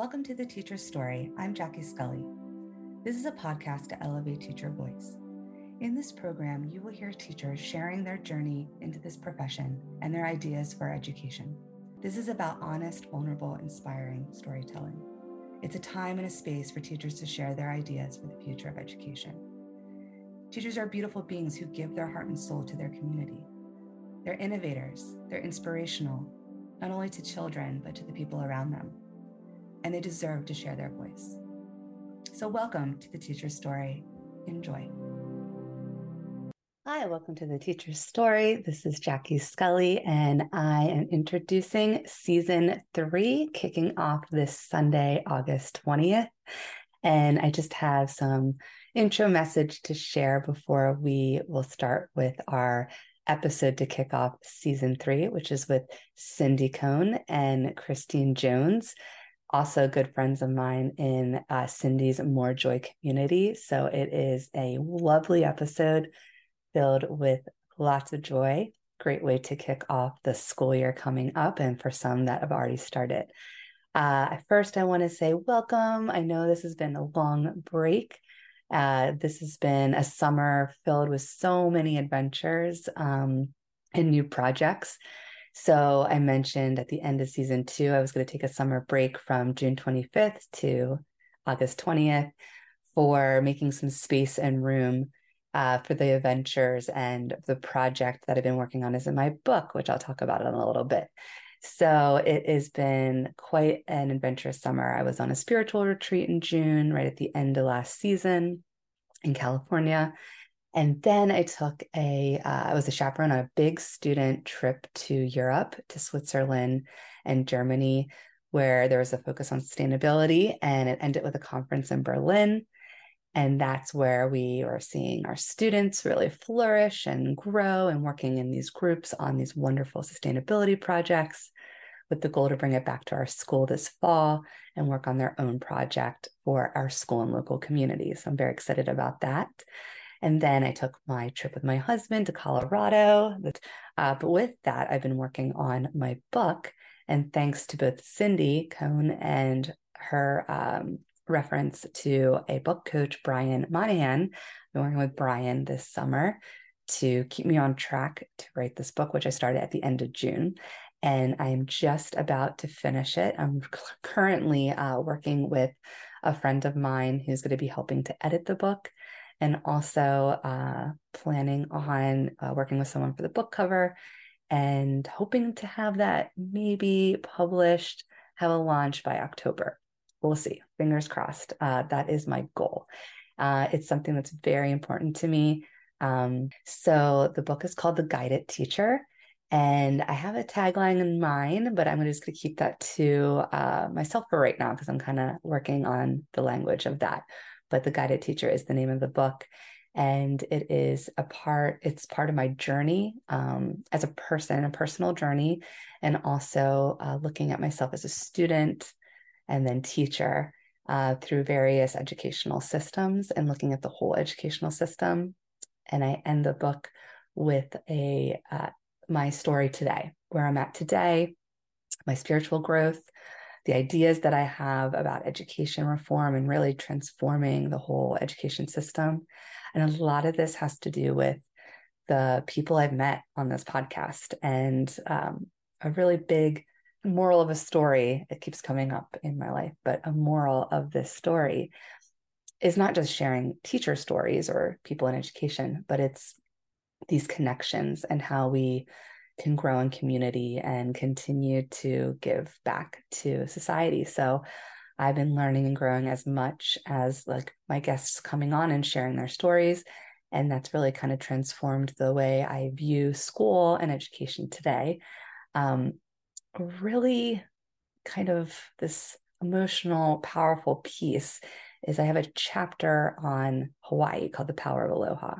Welcome to The Teacher's Story. I'm Jackie Scully. This is a podcast to elevate teacher voice. In this program, you will hear teachers sharing their journey into this profession and their ideas for education. This is about honest, vulnerable, inspiring storytelling. It's a time and a space for teachers to share their ideas for the future of education. Teachers are beautiful beings who give their heart and soul to their community. They're innovators, they're inspirational, not only to children, but to the people around them. And they deserve to share their voice. So, welcome to the Teacher's Story. Enjoy. Hi, welcome to the Teacher's Story. This is Jackie Scully, and I am introducing season three, kicking off this Sunday, August 20th. And I just have some intro message to share before we will start with our episode to kick off season three, which is with Cindi Cohn and Christine Jones, also good friends of mine in uh, Cindi's More Joy community. So it is a lovely episode filled with lots of joy. Great way to kick off the school year coming up, and for some that have already started. Uh, first, I want to say welcome. I know this has been a long break. Uh, this has been a summer filled with so many adventures um, and new projects. So, I mentioned at the end of season two, I was going to take a summer break from June 25th to August 20th for making some space and room uh, for the adventures and the project that I've been working on is in my book, which I'll talk about in a little bit. So it has been quite an adventurous summer. I was on a spiritual retreat in June, right at the end of last season in California. And then I took a, uh, I was a chaperone on a big student trip to Europe, to Switzerland and Germany, where there was a focus on sustainability. And it ended with a conference in Berlin. And that's where we are seeing our students really flourish and grow and working in these groups on these wonderful sustainability projects with the goal to bring it back to our school this fall and work on their own project for our school and local communities. So I'm very excited about that. And then I took my trip with my husband to Colorado. Uh, but with that, I've been working on my book. And thanks to both Cindi Cohn and her um, reference to a book coach, Brian Monahan. I've been working with Brian this summer to keep me on track to write this book, which I started at the end of June. And I am just about to finish it. I'm currently uh, working with a friend of mine who's going to be helping to edit the book and also uh, planning on uh, working with someone for the book cover and hoping to have that maybe published, have a launch by October we'll see. Fingers crossed. Uh, that is my goal. Uh, it's something that's very important to me. Um, so the book is called The Guided Teacher. And I have a tagline in mind, but I'm just going to keep that to uh, myself for right now because I'm kind of working on the language of that. But The Guided Teacher is the name of the book. And it is a part, it's part of my journey um, as a person, a personal journey, and also uh, looking at myself as a student, and then teacher uh, through various educational systems and looking at the whole educational system. And I end the book with a uh, my story today, where I'm at today, my spiritual growth, the ideas that I have about education reform and really transforming the whole education system. And a lot of this has to do with the people I've met on this podcast and um, a really big moral of a story, it keeps coming up in my life, but a moral of this story is not just sharing teacher stories or people in education, but it's these connections and how we can grow in community and continue to give back to society. So I've been learning and growing as much as like my guests coming on and sharing their stories. And that's really kind of transformed the way I view school and education today. Um, really kind of this emotional, powerful piece is I have a chapter on Hawaii called The Power of Aloha.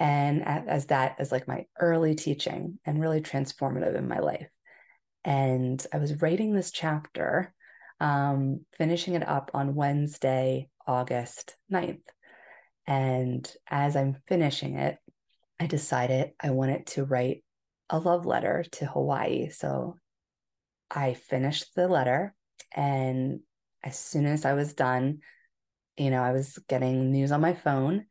And as that is like my early teaching and really transformative in my life. And I was writing this chapter, um, finishing it up on Wednesday, August 9th. And as I'm finishing it, I decided I wanted to write a love letter to Hawaii. So I finished the letter and as soon as I was done, you know, I was getting news on my phone,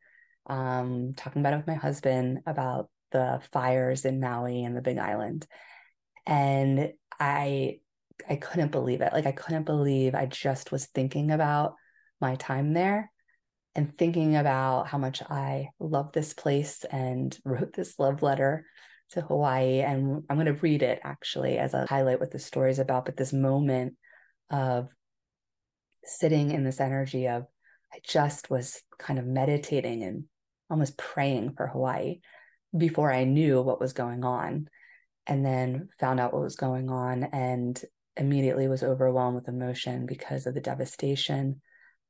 um, talking about it with my husband about the fires in Maui and the Big Island. And I I couldn't believe it. Like I couldn't believe I just was thinking about my time there and thinking about how much I love this place and wrote this love letter to Hawaii. And I'm going to read it actually as a highlight what the story is about. But this moment of sitting in this energy of, I just was kind of meditating and almost praying for Hawaii before I knew what was going on. And then found out what was going on and immediately was overwhelmed with emotion because of the devastation,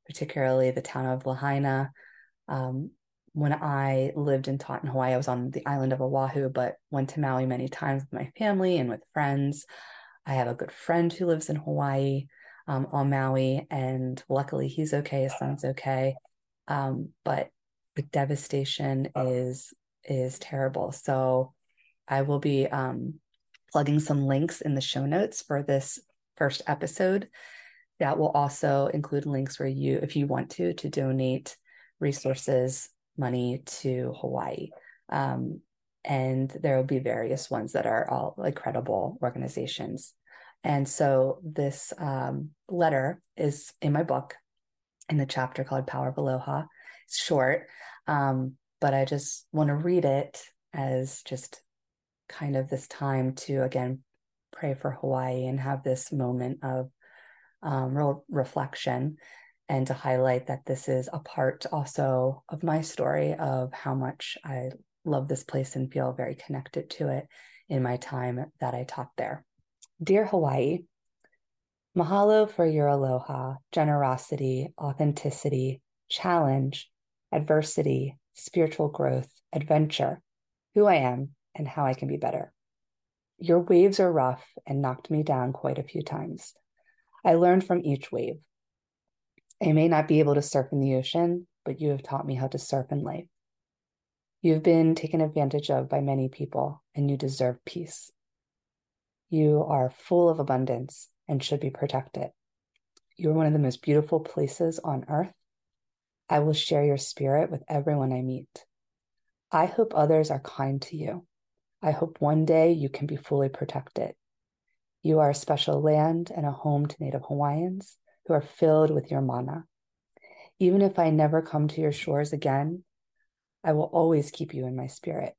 particularly the town of Lahaina. Um, when I lived and taught in Hawaii, I was on the island of Oahu, but went to Maui many times with my family and with friends. I have a good friend who lives in Hawaii um, on Maui, and luckily he's okay. His son's okay, um, but the devastation is is terrible. So I will be um, plugging some links in the show notes for this first episode. That will also include links where you, if you want to, to donate resources, money to Hawaii. Um, and there will be various ones that are all like credible organizations. And so this um, letter is in my book in the chapter called Power of Aloha. Short, um, but I just want to read it as just kind of this time to again pray for Hawaii and have this moment of um, real reflection and to highlight that this is a part also of my story of how much I love this place and feel very connected to it in my time that I taught there. Dear Hawaii, mahalo for your aloha, generosity, authenticity, challenge, adversity, spiritual growth, adventure, who I am, and how I can be better. Your waves are rough and knocked me down quite a few times. I learned from each wave. I may not be able to surf in the ocean, but you have taught me how to surf in life. You've been taken advantage of by many people, and you deserve peace. You are full of abundance and should be protected. You are one of the most beautiful places on earth. I will share your spirit with everyone I meet. I hope others are kind to you. I hope one day you can be fully protected. You are a special land and a home to Native Hawaiians who are filled with your mana. Even if I never come to your shores again, I will always keep you in my spirit.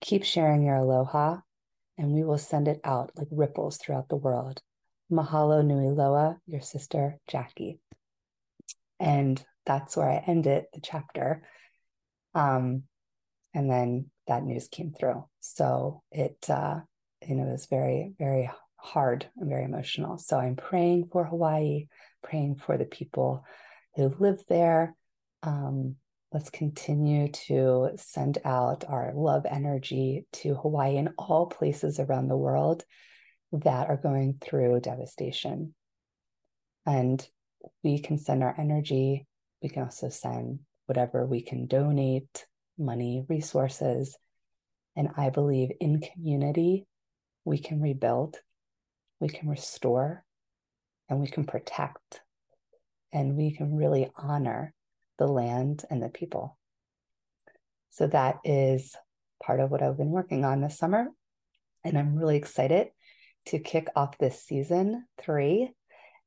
Keep sharing your aloha, and we will send it out like ripples throughout the world. Mahalo nui loa, your sister Jackie. And that's where I ended the chapter. Um, and then that news came through. So it, uh, you know, was very, very hard and very emotional. So I'm praying for Hawaii, praying for the people who live there. Um, let's continue to send out our love energy to Hawaii and all places around the world that are going through devastation. And we can send our energy. We can also send whatever we can donate money, resources. And I believe in community, we can rebuild, we can restore, and we can protect, and we can really honor the land and the people. So that is part of what I've been working on this summer. And I'm really excited to kick off this season three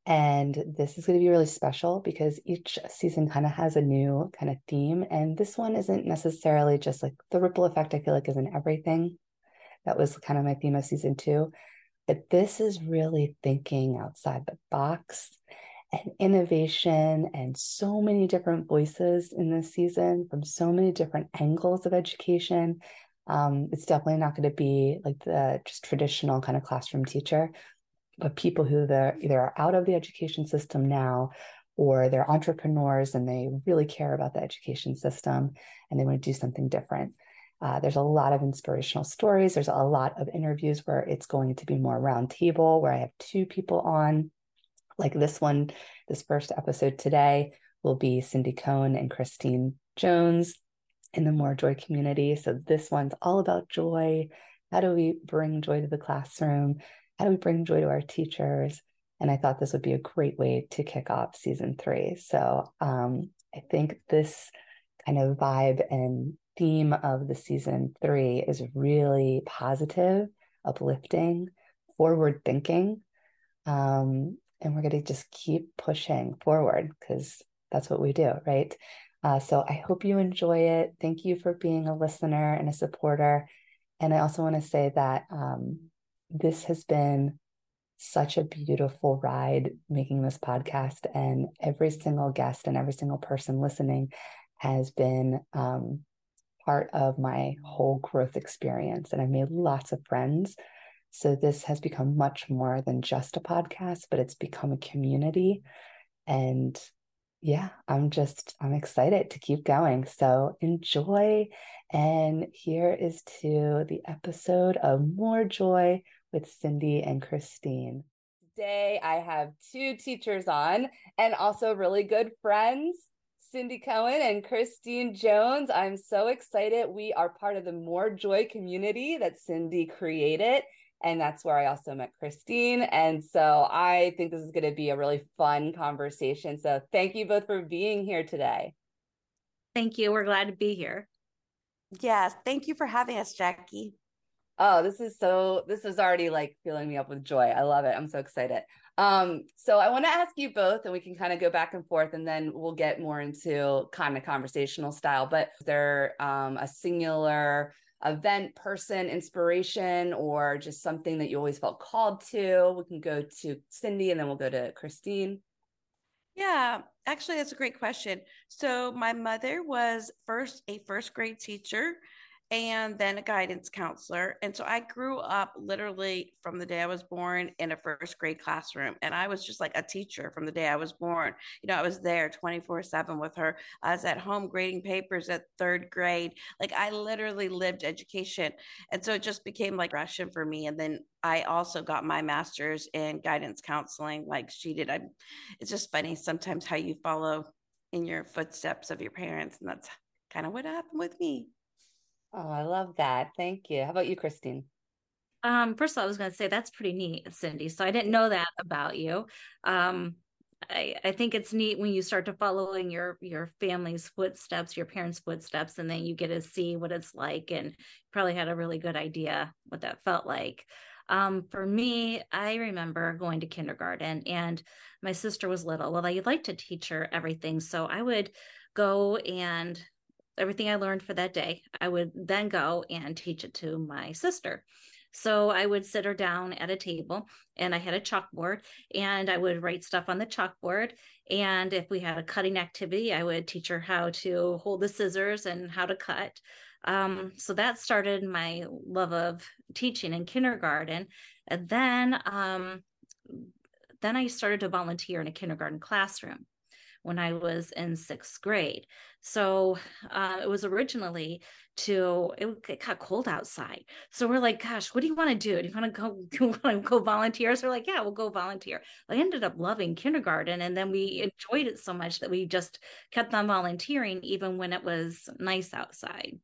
and this is going to be really special because each season kind of has a new kind of theme. And this one isn't necessarily just like the ripple effect, I feel like is in everything. That was kind of my theme of season two. But this is really thinking outside the box and innovation and so many different voices in this season from so many different angles of education. Um, it's definitely not going to be like the just traditional kind of classroom teacher but people who they're either are out of the education system now or they're entrepreneurs and they really care about the education system and they want to do something different. Uh, there's a lot of inspirational stories. There's a lot of interviews where it's going to be more roundtable, where I have two people on, like this one. This first episode today will be Cindi Cohn and Christine Jones in the More Joy community. So this one's all about joy. How do we bring joy to the classroom? How do we bring joy to our teachers And I thought this would be a great way to kick off season three. So um, I think this kind of vibe and theme of the season three is really positive, uplifting, forward thinking. Um, and we're going to just keep pushing forward because that's what we do, right? Uh, so I hope you enjoy it. Thank you for being a listener and a supporter. And I also want to say that um, this has been such a beautiful ride making this podcast, and every single guest and every single person listening has been um, part of my whole growth experience. And I made lots of friends. So this has become much more than just a podcast, but it's become a community. And yeah, I'm just, I'm excited to keep going. So enjoy. And here is to the episode of More Joy with Cindi and Christine. Today, I have two teachers on and also really good friends. Cindi Cohn and Christine Jones. I'm so excited. We are part of the More Joy community that Cindi created. And that's where I also met Christine. And so I think this is going to be a really fun conversation. So thank you both for being here today. Thank you. We're glad to be here. Yes. Thank you for having us, Jackie. Oh, this is so, this is already like filling me up with joy. I love it. I'm so excited. Um, so I want to ask you both, and we can kind of go back and forth, and then we'll get more into kind of conversational style. But is there um, a singular event, person, inspiration, or just something that you always felt called to? We can go to Cindi, and then we'll go to Christine. Yeah, actually, that's a great question. So my mother was first a first grade teacher and then a guidance counselor. And so I grew up literally from the day I was born in a first grade classroom. And I was just like a teacher from the day I was born. You know, I was there 24 7 with her. I was at home grading papers at third grade. Like I literally lived education. And so it just became like Russian for me. And then I also got my master's in guidance counseling, like she did. I, it's just funny sometimes how you follow in your footsteps of your parents. And that's kind of what happened with me. Oh, I love that. Thank you. How about you, Christine? Um, first of all, I was going to say that's pretty neat, Cindi. So I didn't know that about you. Um, I, I think it's neat when you start to follow in your your family's footsteps, your parents' footsteps, and then you get to see what it's like, and probably had a really good idea what that felt like. Um, for me, I remember going to kindergarten, and my sister was little. Well, I'd like to teach her everything, so I would go and everything I learned for that day, I would then go and teach it to my sister. So I would sit her down at a table and I had a chalkboard and I would write stuff on the chalkboard. And if we had a cutting activity, I would teach her how to hold the scissors and how to cut. Um, so that started my love of teaching in kindergarten. And then, um, then I started to volunteer in a kindergarten classroom when I was in sixth grade. So uh, it was originally to it, it, got cold outside. So we're like, gosh, what do you want to do? Do you want to go? Do you want to go volunteer? So we're like, yeah, we'll go volunteer. I ended up loving kindergarten, and then we enjoyed it so much that we just kept on volunteering even when it was nice outside.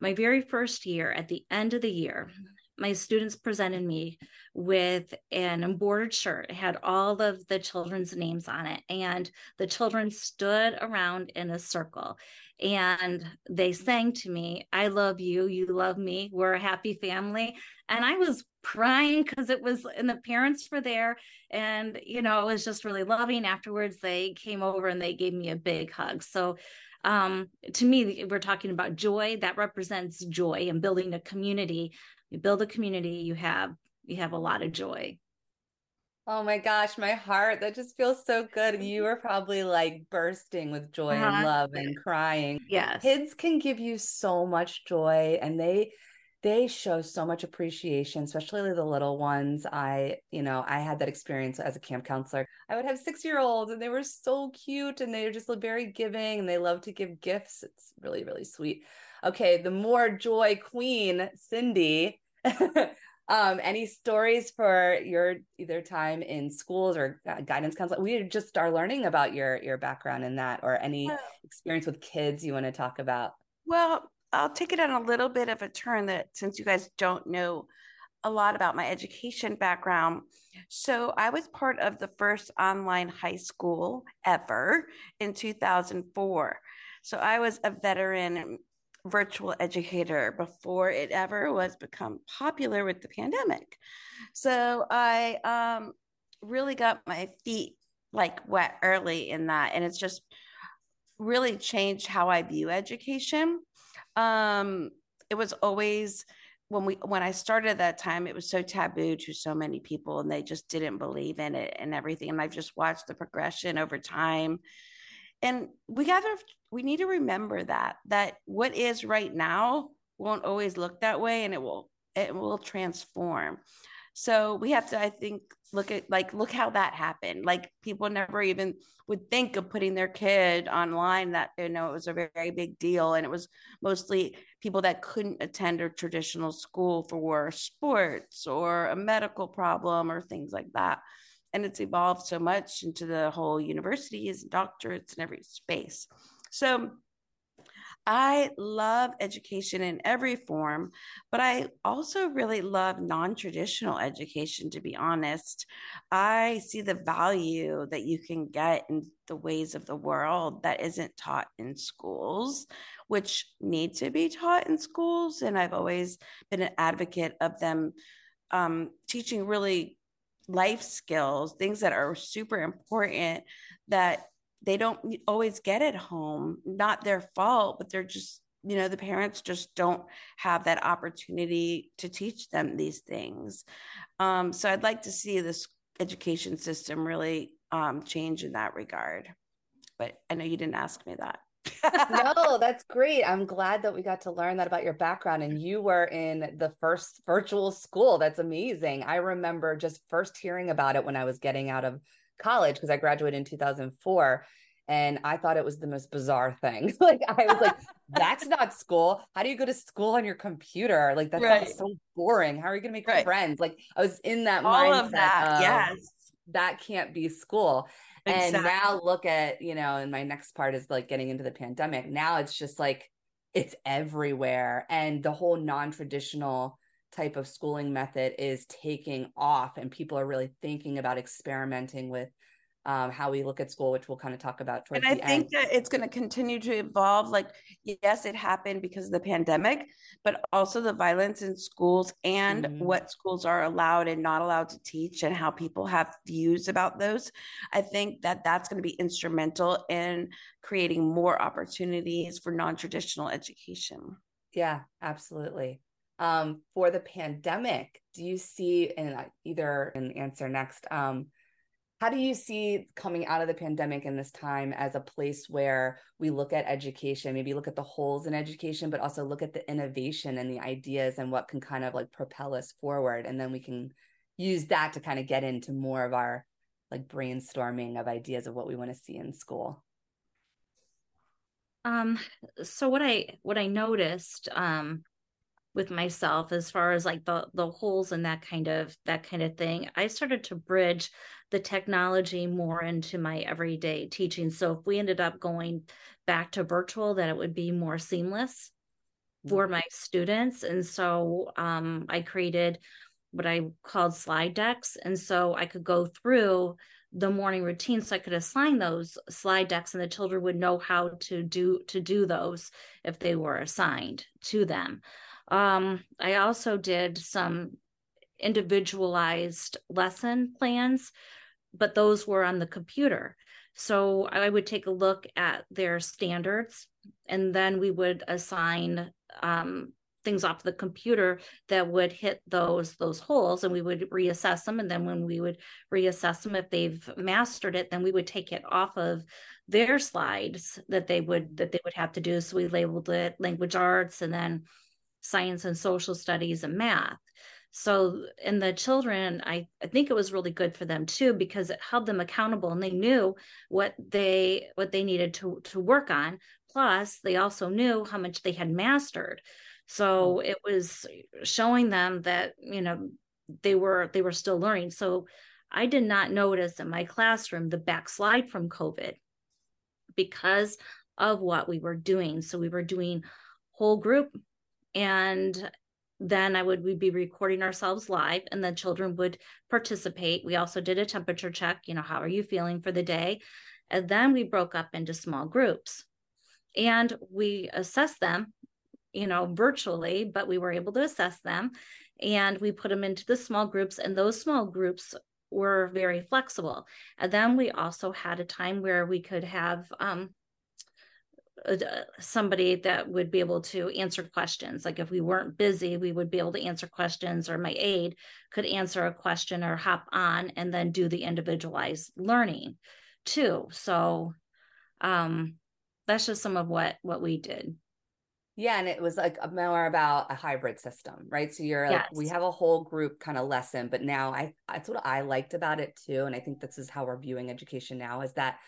My very first year, at the end of the year, my students presented me with an embroidered shirt. It had all of the children's names on it. And the children stood around in a circle and they sang to me, I love you. You love me. We're a happy family. And I was crying because it was, and the parents were there. And, you know, it was just really loving. Afterwards, they came over and they gave me a big hug. So, um, to me, we're talking about joy that represents joy and building a community you build a community you have you have a lot of joy. Oh my gosh my heart that just feels so good. You were probably like bursting with joy uh-huh. and love and crying. Yes. Kids can give you so much joy and they they show so much appreciation especially the little ones. I you know i had that experience as a camp counselor. I would have six year olds and they were so cute and they were just very giving and they love to give gifts. It's really really sweet. Okay the more joy queen cindi um, any stories for your either time in schools or guidance counselor? We just are learning about your your background in that, or any experience with kids you want to talk about. Well, I'll take it on a little bit of a turn that since you guys don't know a lot about my education background. So I was part of the first online high school ever in 2004. So I was a veteran virtual educator before it ever was become popular with the pandemic. So I um, really got my feet like wet early in that, and it's just really changed how I view education. Um, it was always when we when I started at that time, it was so taboo to so many people, and they just didn't believe in it and everything. And I've just watched the progression over time. And we gotta we need to remember that that what is right now won't always look that way, and it will it will transform. So we have to, I think, look at like look how that happened. Like people never even would think of putting their kid online. That you know it was a very, very big deal, and it was mostly people that couldn't attend a traditional school for sports or a medical problem or things like that. And it's evolved so much into the whole universities and doctorates and every space. So I love education in every form, but I also really love non traditional education, to be honest. I see the value that you can get in the ways of the world that isn't taught in schools, which need to be taught in schools. And I've always been an advocate of them um, teaching really life skills, things that are super important that they don't always get at home not their fault but they're just you know the parents just don't have that opportunity to teach them these things um, so i'd like to see this education system really um, change in that regard but i know you didn't ask me that no, that's great. I'm glad that we got to learn that about your background. And you were in the first virtual school. That's amazing. I remember just first hearing about it when I was getting out of college because I graduated in 2004 and I thought it was the most bizarre thing. like I was like, that's not school. How do you go to school on your computer? Like that right. so boring. How are you gonna make right. friends? Like I was in that all mindset of that. Of, yes, that can't be school. Exactly. And now look at you know, and my next part is like getting into the pandemic. Now it's just like it's everywhere, and the whole non-traditional type of schooling method is taking off and people are really thinking about experimenting with um, how we look at school, which we'll kind of talk about. and I think end. that it's going to continue to evolve. Like, yes, it happened because of the pandemic, but also the violence in schools and mm-hmm. what schools are allowed and not allowed to teach, and how people have views about those. I think that that's going to be instrumental in creating more opportunities for non traditional education. Yeah, absolutely um, for the pandemic do you see and either an answer next um, how do you see coming out of the pandemic in this time as a place where we look at education maybe look at the holes in education but also look at the innovation and the ideas and what can kind of like propel us forward? And then we can use that to kind of get into more of our like brainstorming of ideas of what we want to see in school. Um so what i what i noticed um with myself as far as like the the holes and that kind of that kind of thing i started to bridge the technology more into my everyday teaching. So if we ended up going back to virtual that it would be more seamless for mm-hmm. my students. And so um, i created what i called slide decks. And so i could go through the morning routine so i could assign those slide decks and the children would know how to do to do those if they were assigned to them um, I also did some individualized lesson plans, but those were on the computer. So I would take a look at their standards and then we would assign um, things off the computer that would hit those those holes and we would reassess them and then when we would reassess them if they've mastered it then we would take it off of their slides that they would that they would have to do so we labeled it language arts and then science and social studies and math. So and the children I, I think it was really good for them too because it held them accountable and they knew what they what they needed to to work on. Plus they also knew how much they had mastered. So hmm. it was showing them that you know they were they were still learning. So i did not notice in my classroom the backslide from covid because of what we were doing. So we were doing whole group and then I would we'd be recording ourselves live and the children would participate. We also did a temperature check, you know, how are you feeling for the day? And then we broke up into small groups and we assessed them, you know, virtually, but we were able to assess them and we put them into the small groups and those small groups were very flexible. And then we also had a time where we could have um, somebody that would be able to answer questions. Like if we weren't busy, we would be able to answer questions, or my aide could answer a question or hop on and then do the individualized learning too. So um, that's just some of what what we did. Yeah, and it was like more about a hybrid system, right? So you're like, we have a whole group kind of lesson, but now I that's what I liked about it too, and I think this is how we're viewing education now is that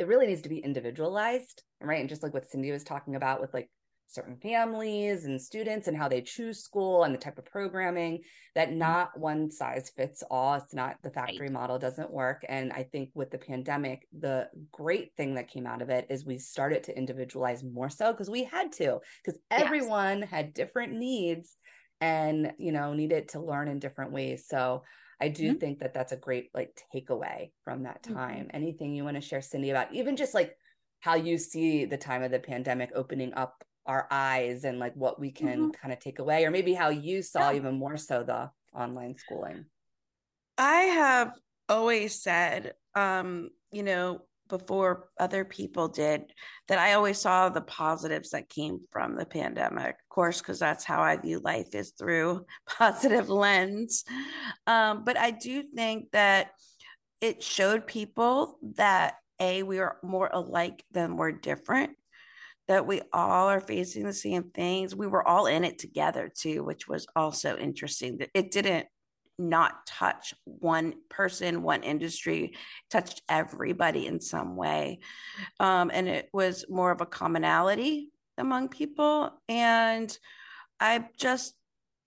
it really needs to be individualized, right? And just like what Cindy was talking about with like certain families and students and how they choose school and the type of programming that mm-hmm. not one size fits all it's not the factory right. model doesn't work and i think with the pandemic the great thing that came out of it is we started to individualize more so because we had to because everyone yes. had different needs and you know needed to learn in different ways so I do mm-hmm. think that that's a great like takeaway from that mm-hmm. time. Mm-hmm. Anything you want to share, Cindi, about even just like how you see the time of the pandemic opening up our eyes and like what we can mm-hmm. kind of take away, or maybe how you saw yeah. even more so the online schooling? I have always said, um, you know, before other people did that I always saw the positives that came from the pandemic. Of course, because that's how I view life is through positive lens. Um, but I do think that it showed people that a we are more alike than we're different. That we all are facing the same things. We were all in it together too, which was also interesting. It didn't not touch one person, one industry, touched everybody in some way. Um, and it was more of a commonality among people. And I just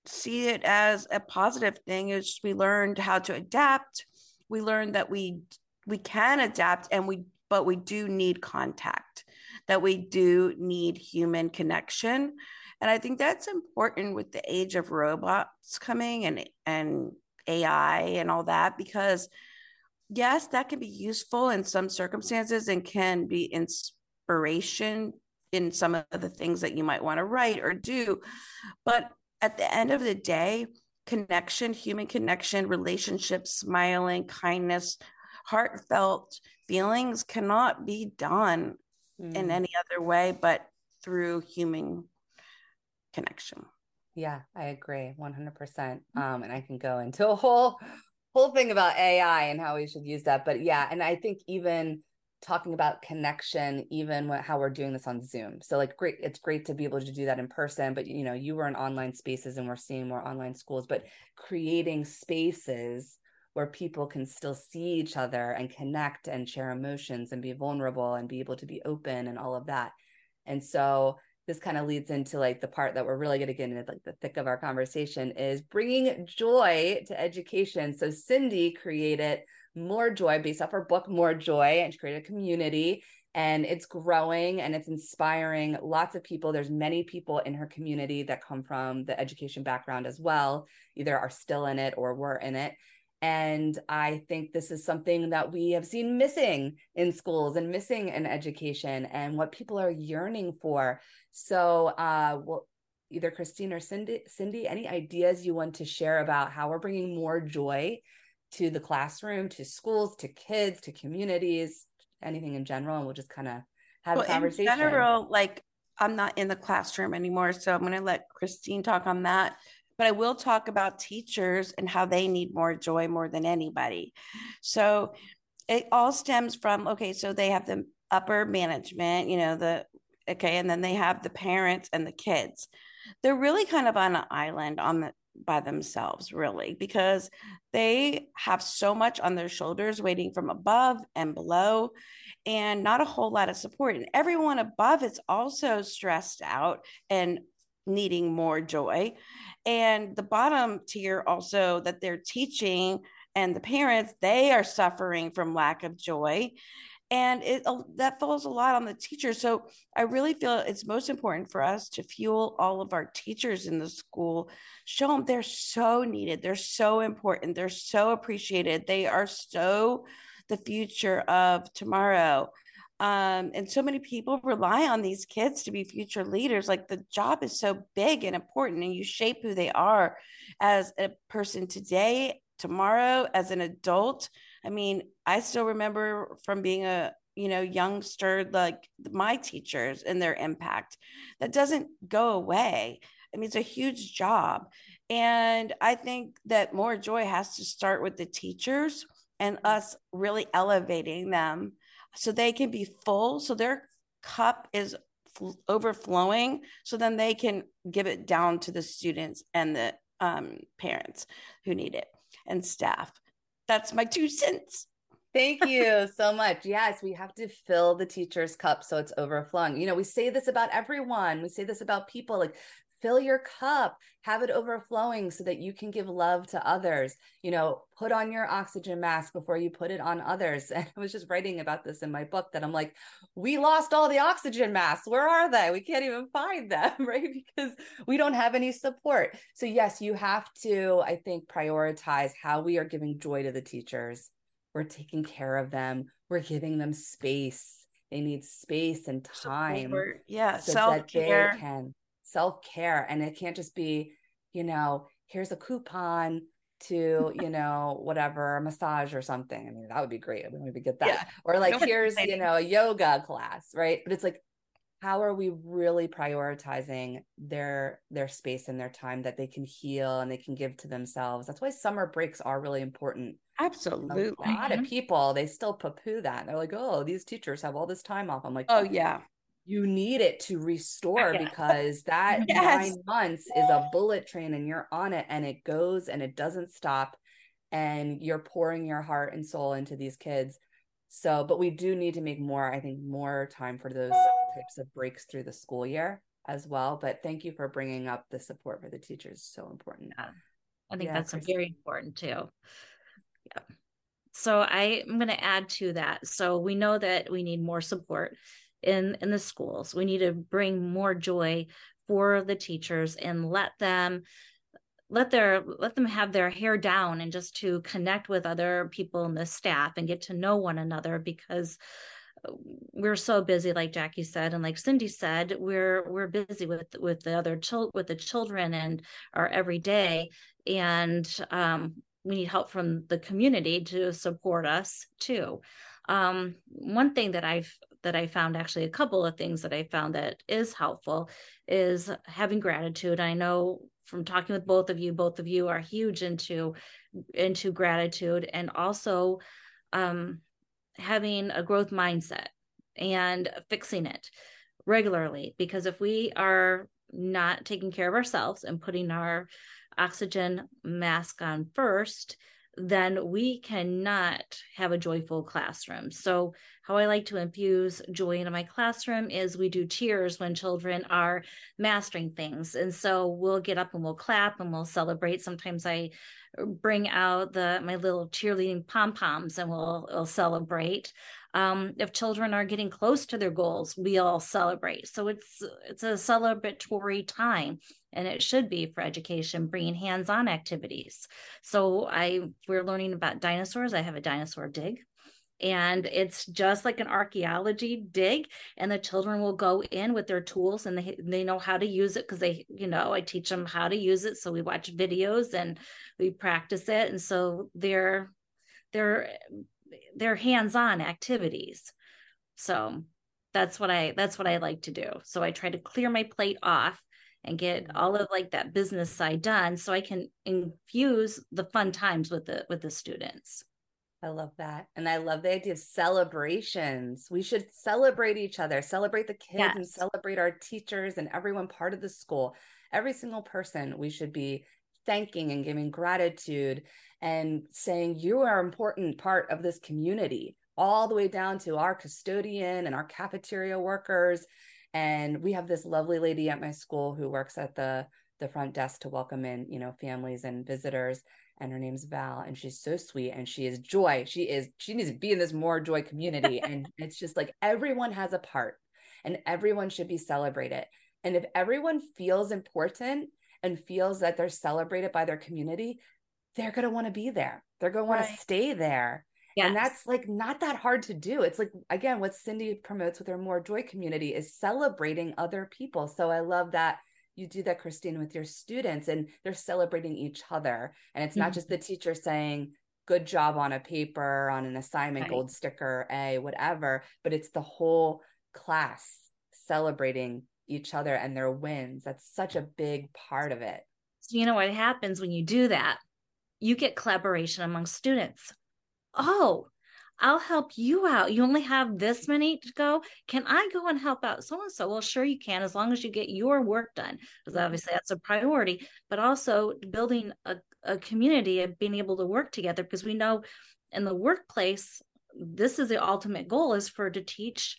see it as a positive thing. Is we learned how to adapt. We learned that we we can adapt and we but we do need contact, that we do need human connection. And I think that's important with the age of robots coming and and AI and all that because yes, that can be useful in some circumstances and can be inspiration in some of the things that you might want to write or do. But at the end of the day, connection, human connection, relationships, smiling, kindness, heartfelt feelings cannot be done mm. in any other way but through human connection. Yeah, I agree 100%. Mm. Um, and I can go into a whole whole thing about AI and how we should use that. But yeah, and I think even talking about connection, even what, how we're doing this on Zoom. So like great, it's great to be able to do that in person, but you know, you were in online spaces and we're seeing more online schools, but creating spaces where people can still see each other and connect and share emotions and be vulnerable and be able to be open and all of that. And so this kind of leads into like the part that we're really going to get into like the thick of our conversation is bringing joy to education. So cindi created more joy based off her book more joy and she created a community and it's growing and it's inspiring lots of people. There's many people in her community that come from the education background as well either are still in it or were in it and I think this is something that we have seen missing in schools and missing in education and what people are yearning for. So, uh, well, either Christine or Cindi, Cindi, any ideas you want to share about how we're bringing more joy to the classroom, to schools, to kids, to communities, anything in general, and we'll just kind of have well, a conversation. In general, like I'm not in the classroom anymore, so I'm going to let Christine talk on that but I will talk about teachers and how they need more joy more than anybody. So it all stems from okay, so they have the upper management, you know, the okay, and then they have the parents and the kids. They're really kind of on an island on the by themselves, really, because they have so much on their shoulders waiting from above and below, and not a whole lot of support. And everyone above is also stressed out and needing more joy. And the bottom tier also that they're teaching and the parents, they are suffering from lack of joy. and it that falls a lot on the teacher. So i really feel it's most important for us to fuel all of our teachers in the school. Show them they're so needed. They're so important. They're so appreciated. They are so the future of tomorrow um, and so many people rely on these kids to be future leaders. Like the job is so big and important and you shape who they are as a person today tomorrow as an adult. I mean i still remember from being a you know youngster like my teachers and their impact. That doesn't go away. I mean it's a huge job. And i think that more joy has to start with the teachers and us really elevating them so they can be full so their cup is overflowing so then they can give it down to the students and the um, parents who need it and staff that's my two cents Thank you so much. Yes, we have to fill the teacher's cup so it's overflowing. You know, we say this about everyone. We say this about people like fill your cup, have it overflowing so that you can give love to others. You know, put on your oxygen mask before you put it on others. And I was just writing about this in my book that I'm like, we lost all the oxygen masks. Where are they? We can't even find them, right? Because we don't have any support. So, yes, you have to, I think, prioritize how we are giving joy to the teachers. We're taking care of them, we're giving them space. They need space and time. Support. Yeah, so self care. can self care. And it can't just be, you know, here's a coupon to, you know, whatever, massage or something. I mean, that would be great. We get that. Yeah. Or like, here's, you know, a yoga class, right? But it's like, how are we really prioritizing their their space and their time that they can heal and they can give to themselves that's why summer breaks are really important absolutely a lot of mm-hmm. people they still poo-poo that they're like oh these teachers have all this time off i'm like oh yeah you need it to restore because that yes. nine months is a bullet train and you're on it and it goes and it doesn't stop and you're pouring your heart and soul into these kids. So but we do need to make more i think more time for those types of breaks through the school year as well. But thank you for bringing up the support for the teachers so important. Yeah. i think yeah, that's very important too. Yeah. So I am going to add to that. So we know that we need more support in in the schools. We need to bring more joy for the teachers and let them let their let them have their hair down and just to connect with other people in the staff and get to know one another because we're so busy like jackie said and like cindi said we're we're busy with with the other chil- with the children and our everyday. And um, we need help from the community to support us too. Um, one thing that i've that I found actually a couple of things that I found that is helpful is having gratitude. I know from talking with both of you, both of you are huge into into gratitude and also um, having a growth mindset and fixing it regularly. Because if we are not taking care of ourselves and putting our oxygen mask on first, then we cannot have a joyful classroom. So, how I like to infuse joy into my classroom is we do cheers when children are mastering things. And so we'll get up and we'll clap and we'll celebrate. Sometimes I bring out the my little cheerleading pom poms and we'll, we'll celebrate. Um, if children are getting close to their goals, we all celebrate. So it's it's a celebratory time, and it should be for education, bringing hands-on activities. So I we're learning about dinosaurs. I have a dinosaur dig and it's just like an archaeology dig and the children will go in with their tools and they they know how to use it because they you know i teach them how to use it so we watch videos and we practice it and so they're they're they're hands-on activities so that's what i that's what i like to do so i try to clear my plate off and get all of like that business side done so i can infuse the fun times with the with the students I love that. And I love the idea of celebrations. We should celebrate each other, celebrate the kids yes. and celebrate our teachers and everyone part of the school. Every single person we should be thanking and giving gratitude and saying you are an important part of this community all the way down to our custodian and our cafeteria workers and we have this lovely lady at my school who works at the the front desk to welcome in you know families and visitors and her name's Val, and she's so sweet, and she is joy. She is she needs to be in this more joy community, and it's just like everyone has a part, and everyone should be celebrated. And if everyone feels important and feels that they're celebrated by their community, they're going to want to be there. They're going to want to stay there. Yes. And that's like not that hard to do. It's like, again, what Cindi promotes with her More Joy community is celebrating other people. So I love that you do that, Christine, with your students and they're celebrating each other. And it's not mm-hmm. just the teacher saying, good job on a paper, on an assignment, right. gold sticker, A, whatever, but it's the whole class celebrating each other and their wins. That's such a big part of it. So, you know what happens when you do that? You get collaboration among students. Oh, I'll help you out. You only have this many to go. Can I go and help out so and so? Well, sure you can, as long as you get your work done, because mm-hmm. obviously that's a priority. But also building a, a community of being able to work together, because we know in the workplace, this is the ultimate goal is for to teach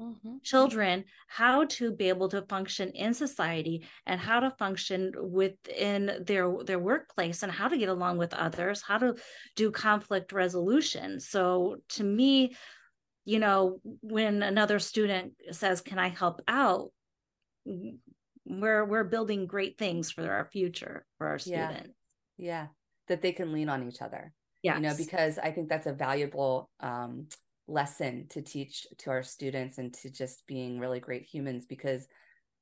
mm-hmm. children how to be able to function in society and how to function within their their workplace and how to get along with others how to do conflict resolution. So to me you know when another student says can i help out? we're we're building great things for our future for our students yeah, yeah. that they can lean on each other yeah you know because i think that's a valuable um lesson to teach to our students and to just being really great humans because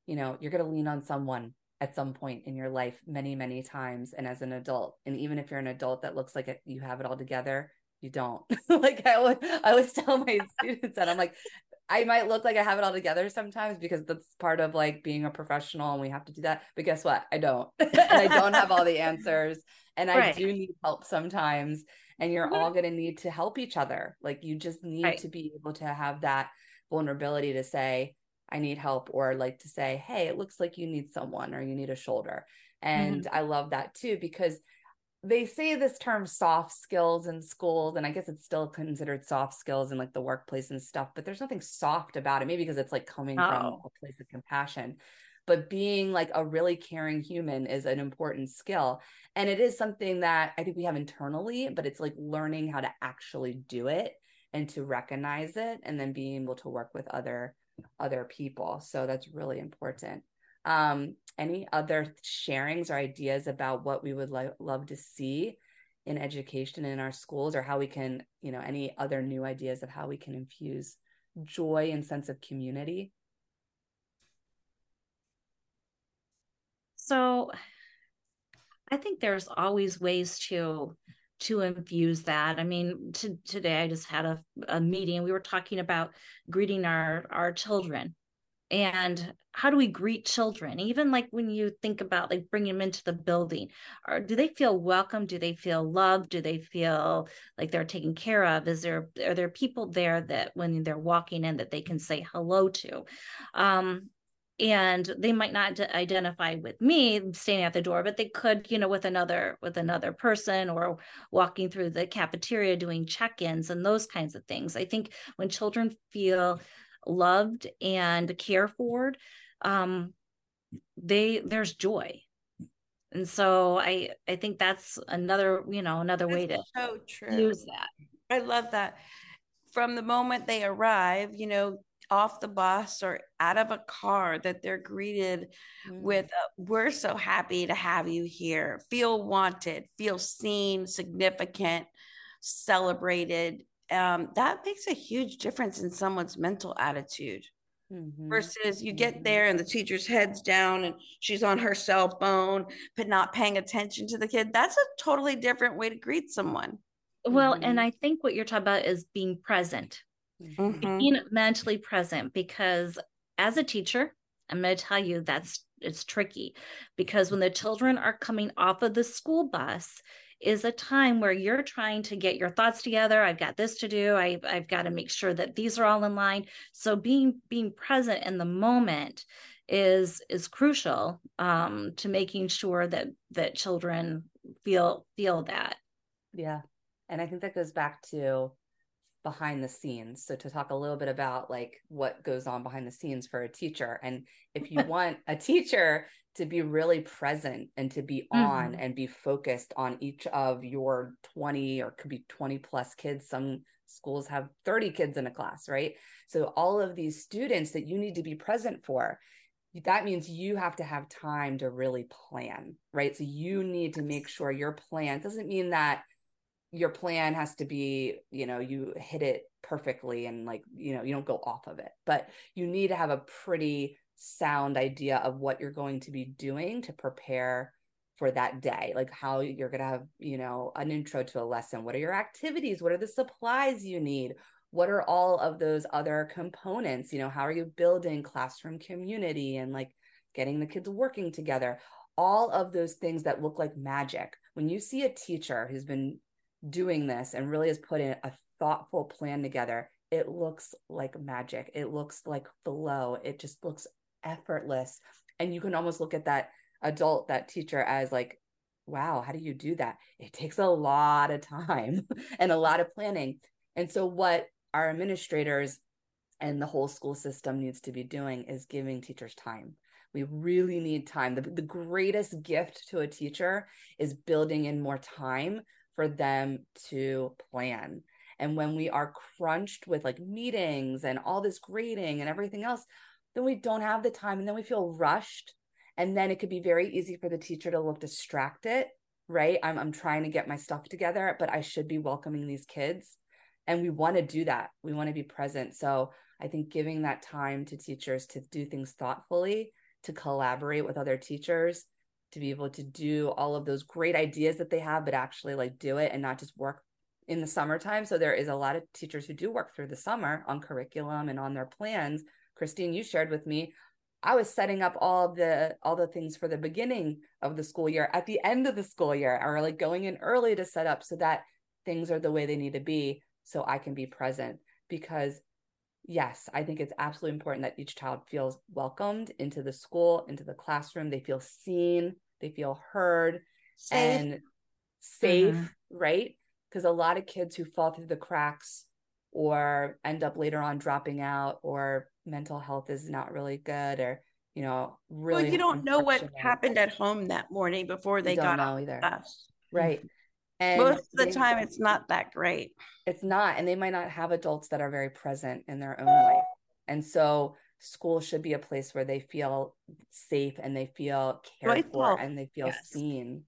you know you're going to lean on someone at some point in your life many many times and as an adult. And even if you're an adult that looks like you have it all together you don't. Like I always, I always tell my students that i'm like i might look like i have it all together sometimes because that's part of like being a professional and we have to do that. But guess what? I don't. And i don't have all the answers and i do need help sometimes and you're mm-hmm. all going to need to help each other like you just need right. to be able to have that vulnerability to say i need help or like to say hey it looks like you need someone or you need a shoulder and mm-hmm. i love that too because they say this term soft skills in schools and i guess it's still considered soft skills in like the workplace and stuff but there's nothing soft about it maybe because it's like coming oh. from a place of compassion but being like a really caring human is an important skill and it is something that i think we have internally but it's like learning how to actually do it and to recognize it and then being able to work with other other people so that's really important. Um any other sharings or ideas about what we would lo- love to see in education in our schools or how we can you know any other new ideas of how we can infuse joy and sense of community So I think there's always ways to to infuse that. I mean, to, today I just had a, a meeting. We were talking about greeting our our children. And how do we greet children? Even like when you think about like bringing them into the building or do they feel welcome? Do they feel loved? Do they feel like they're taken care of? Is there are there people there that when they're walking in that they can say hello to? Um and they might not identify with me standing at the door but they could you know with another with another person or walking through the cafeteria doing check-ins and those kinds of things. I think when children feel loved and cared for um they there's joy. And so i i think that's another you know another that's way to so use that. I love that. From the moment they arrive you know off the bus or out of a car that they're greeted mm. with a, we're so happy to have you here feel wanted feel seen significant celebrated um, that makes a huge difference in someone's mental attitude mm-hmm. versus you get mm-hmm. there and the teacher's head's down and she's on her cell phone but not paying attention to the kid that's a totally different way to greet someone well mm-hmm. and i think what you're talking about is being present mm-hmm. being mentally present because as a teacher i'm going to tell you that's it's tricky because when the children are coming off of the school bus is a time where you're trying to get your thoughts together. I've got this to do. I, i've got to make sure that these are all in line. So being being present in the moment is is crucial um, to making sure that that children feel feel that. Yeah. And i think that goes back to behind the scenes. So to talk a little bit about like what goes on behind the scenes for a teacher and if you want a teacher to be really present and to be on mm-hmm. and be focused on each of your 20 or could be 20 plus kids some schools have 30 kids in a class right so all of these students that you need to be present for that means you have to have time to really plan right so you need to make sure your plan doesn't mean that your plan has to be you know you hit it perfectly and like you know you don't go off of it but you need to have a pretty sound idea of what you're going to be doing to prepare for that day like how you're going to have you know an intro to a lesson. What are your activities? What are the supplies you need? What are all of those other components? You know how are you building classroom community and like getting the kids working together? All of those things that look like magic. When you see a teacher who's been doing this and really has put in a thoughtful plan together, it looks like magic. It looks like flow. It just looks effortless. And you can almost look at that adult, that teacher, as like, wow, how do you do that? It takes a lot of time and a lot of planning. And so, what our administrators and the whole school system needs to be doing is giving teachers time. We really need time. The, the greatest gift to a teacher is building in more time for them to plan. And when we are crunched with like meetings and all this grading and everything else, then we don't have the time and then we feel rushed. And then it could be very easy for the teacher to look distracted, right? I'm, I'm trying to get my stuff together, but I should be welcoming these kids. And we want to do that. We want to be present. So I think giving that time to teachers to do things thoughtfully, to collaborate with other teachers, to be able to do all of those great ideas that they have, but actually like do it and not just work in the summertime. So there is a lot of teachers who do work through the summer on curriculum and on their plans. Christine, you shared with me, I was setting up all the all the things for the beginning of the school year at the end of the school year, or like going in early to set up so that things are the way they need to be so I can be present. Because yes, I think it's absolutely important that each child feels welcomed into the school, into the classroom. They feel seen, they feel heard safe. and safe, mm-hmm. right? Because a lot of kids who fall through the cracks or end up later on dropping out or mental health is not really good or you know really well you don't know what happened at home that morning before they got know either us. right and most of the time it's not that great it's not and they might not have adults that are very present in their own life and so school should be a place where they feel safe and they feel cared for and they feel yes. seen.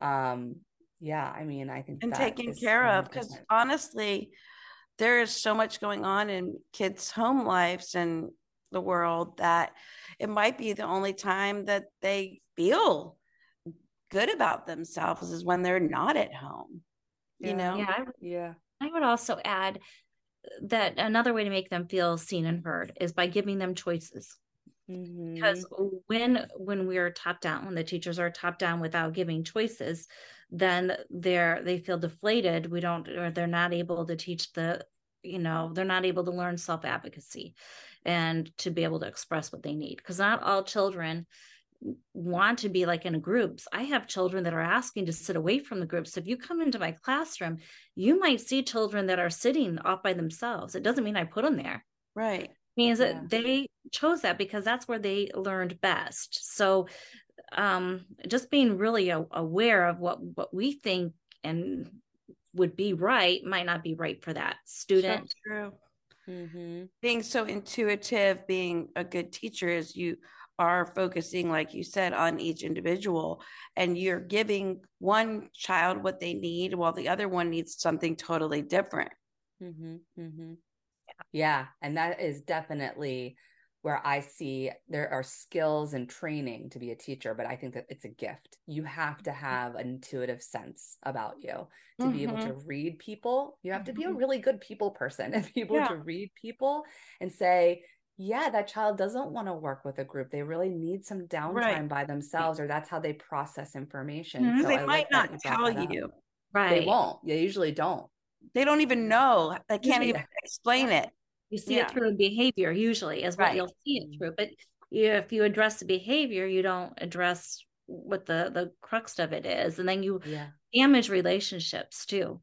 Um yeah i mean i think and taken care of because honestly there is so much going on in kids home lives and the world that it might be the only time that they feel good about themselves is when they're not at home yeah. you know? Yeah yeah. I would also add that another way to make them feel seen and heard is by giving them choices. Mm-hmm. because when when we're top down when the teachers are top down without giving choices then they're they feel deflated. We don't or they're not able to teach the you know they're not able to learn self advocacy and to be able to express what they need. Because not all children want to be like in groups. I have children that are asking to sit away from the groups. So if you come into my classroom, you might see children that are sitting off by themselves. It doesn't mean I put them there. Right. It means yeah. that they chose that because that's where they learned best. So um just being really a, aware of what what we think and would be right might not be right for that student. So true. Mm-hmm. Being so intuitive, being a good teacher is you are focusing, like you said, on each individual, and you're giving one child what they need while the other one needs something totally different. Mm-hmm, mm-hmm. Yeah. And that is definitely where I see there are skills and training to be a teacher, but I think that it's a gift. You have to have an intuitive sense about you to mm-hmm. be able to mm-hmm. read people. You have to be a mm-hmm. really good people person and be able yeah. to read people and say, yeah, that child doesn't want to work with a group. They really need some downtime right. by themselves, or that's how they process information. Mm-hmm. So they I might like not tell you. Right. They won't. They usually don't. They don't even know. They can't even explain it. You see yeah. it through behavior, usually, is what right. you'll see it through. But if you address the behavior, you don't address what the the crux of it is, and then you yeah. damage relationships too.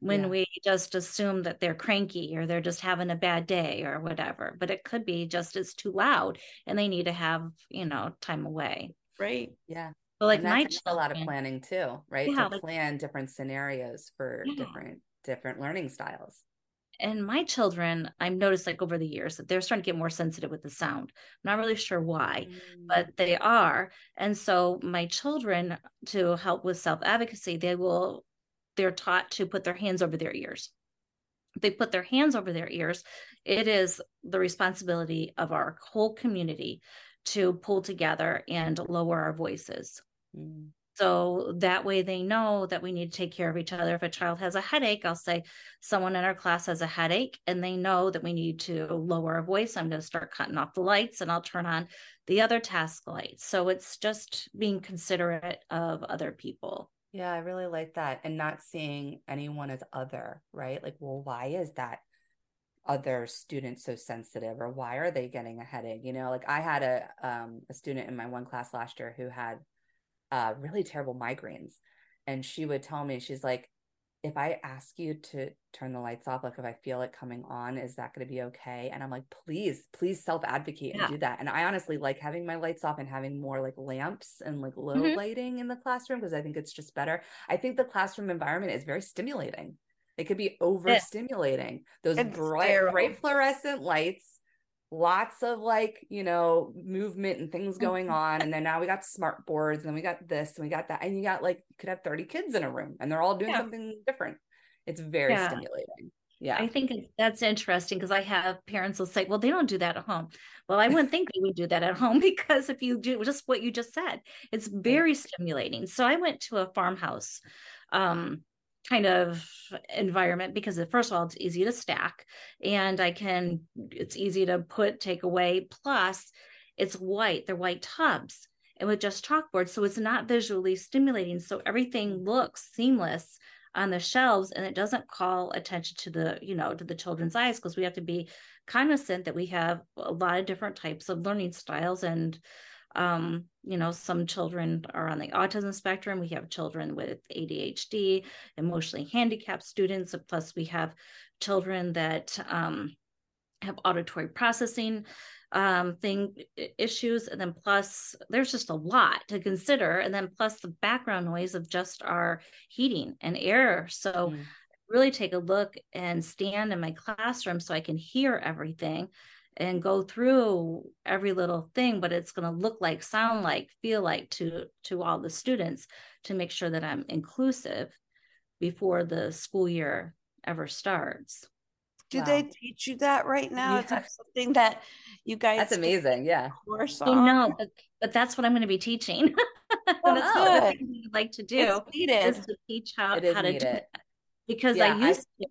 When Yeah. we just assume that they're cranky or they're just having a bad day or whatever. But it could be just it's too loud and they need to have, you know, time away. Right. Yeah. But like my a lot of planning too, right? Yeah, to like- plan different scenarios for Yeah. different different learning styles. and my children, I've noticed like over the years that they're starting to get more sensitive with the sound. I'm not really sure why, Mm. but they are. And so my children, to help with self advocacy, they will, they're taught to put their hands over their ears. If they put their hands over their ears, it is the responsibility of our whole community to pull together and lower our voices. Mm. So that way they know that we need to take care of each other. If a child has a headache, I'll say someone in our class has a headache and they know that we need to lower our voice. I'm going to start cutting off the lights and I'll turn on the other task lights. So it's just being considerate of other people. Yeah, I really like that. And not seeing anyone as other, right? Like, well, why is that other student so sensitive or why are they getting a headache? You know, like I had a um a student in my one class last year who had uh really terrible migraines. And she would tell me, she's like, if I ask you to turn the lights off, like if I feel it coming on, is that going to be okay? And I'm like, please, please self advocate Yeah. and do that. And I honestly like having my lights off and having more like lamps and like low Mhm. lighting in the classroom because I think it's just better. I think the classroom environment is very stimulating. It could be overstimulating. Those It's bright, bright fluorescent lights, lots of like, you know, movement and things going on. And then now we got smart boards and we got this and we got that. And you got like, you could have 30 kids in a room and they're all doing Yeah. something different. It's very Yeah. stimulating. Yeah. I think that's interesting because I have parents will say, well, they don't do that at home. Well, I wouldn't think they would do that at home because if you do just what you just said, it's very stimulating. So I went to a farmhouse um, kind of environment because uh, first of all, it's easy to stack and I can, it's easy to put, take away. Plus, it's white, they're white tubs and with just chalkboard. So it's not visually stimulating. So everything looks seamless on the shelves and it doesn't call attention to the you know to the children's eyes because we have to be cognizant that we have a lot of different types of learning styles and um you know some children are on the autism spectrum. We have children with adhd emotionally handicapped students. Plus we have children that um have auditory processing um thing issues. And then plus there's just a lot to consider. And then plus the background noise of just our heating and air. So Mm. really take a look and stand in my classroom so i can hear everything and go through every little thing but it's going to look like sound like feel like to to all the students to make sure that i'm inclusive before the school year ever starts Do Wow. they teach you that right now? Is that something that you guys That's amazing. Yeah. a course on? no, but, but that's what I'm going to be teaching. that's Oh, one of the good. things I'd like to do It's needed. is to teach how, It is how to do needed. it. Because Yeah, I I- used to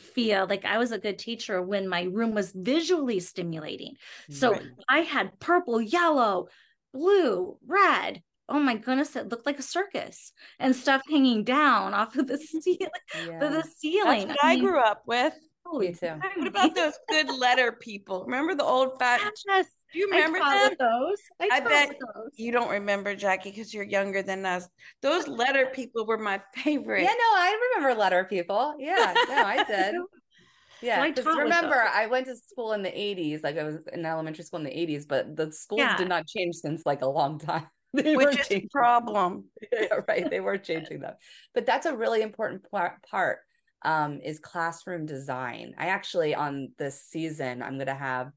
feel like I was a good teacher when my room was visually stimulating. Mm, so Right. I had purple, yellow, blue, red. Oh my goodness, it looked like a circus and stuff hanging down off of the ceiling. yeah. The That's ceiling. what I mean, grew up with. Oh, me too. What about those good letter people? Remember the old fat? Yes, Do you remember those. I, I bet those. You don't remember Jackie because you're younger than us. Those letter people were my favorite. Yeah, no, I remember letter people. Yeah, no, I did. Yeah, I because remember. I went to school in the 80s, like I was in elementary school in the 80s, but the schools Yeah. did not change since like a long time. They which is a changing. problem. Yeah, right. They were changing them. But that's a really important part, part um, is classroom design. I actually, on this season, I'm going to have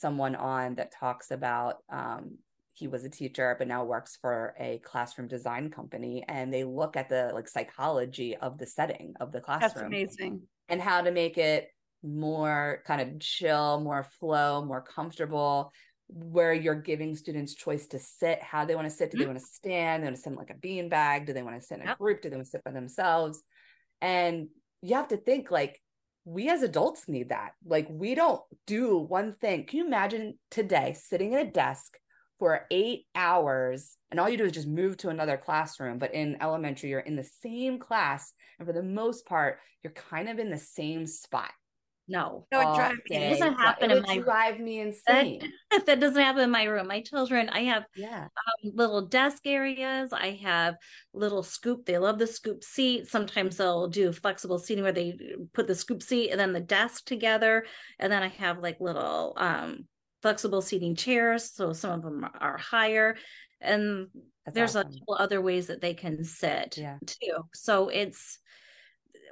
someone on that talks about um, he was a teacher but now works for a classroom design company and they look at the like psychology of the setting of the That's classroom amazing. and how to make it more kind of chill, more flow, more comfortable, where you're giving students choice to sit, how they want to sit. Do they Mhm. want to stand? Do they want to sit in like a bean bag? Do they want to sit in a group? Do they want to sit by themselves? And you have to think like we as adults need that. Like we don't do one thing. Can you imagine today sitting at a desk for eight hours and all you do is just move to another classroom? But in elementary, you're in the same class. And for the most part, you're kind of in the same spot. No. No, it drives me. It doesn't happen It in would my- drive me insane. That, that doesn't happen in my room. My children, I have yeah. um, little desk areas. I have little scoop. They love the scoop seat. Sometimes they'll do flexible seating where they put the scoop seat and then the desk together. And then I have like little um, flexible seating chairs. So some of them are higher. And That's there's awesome. a couple other ways that they can sit Yeah. too. So it's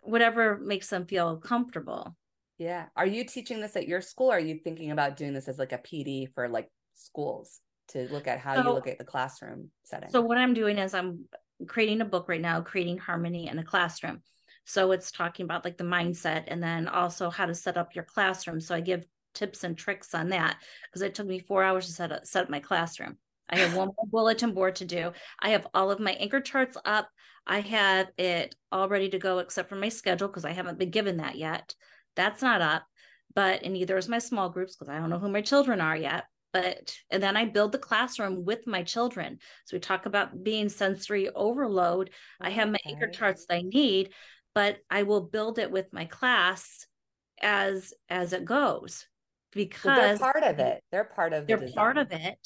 whatever makes them feel comfortable. Yeah. Are you teaching this at your school? Or are you thinking about doing this as like a PD for like schools to look at how you look at the classroom setting? So what I'm doing is I'm creating a book right now, creating harmony in a classroom. So it's talking about like the mindset and then also how to set up your classroom. So I give tips and tricks on that because it took me four hours to set up set up my classroom. I have one more bulletin board to do. I have all of my anchor charts up. I have it all ready to go except for my schedule because I haven't been given that yet. That's not up. But and neither is my small groups because I don't know who my children are yet. But and then I build the classroom with my children. So we talk about being sensory overload. I have my anchor charts that I need, but I will build it with my class as as it goes So they're part of it. They're part of the they're part of it.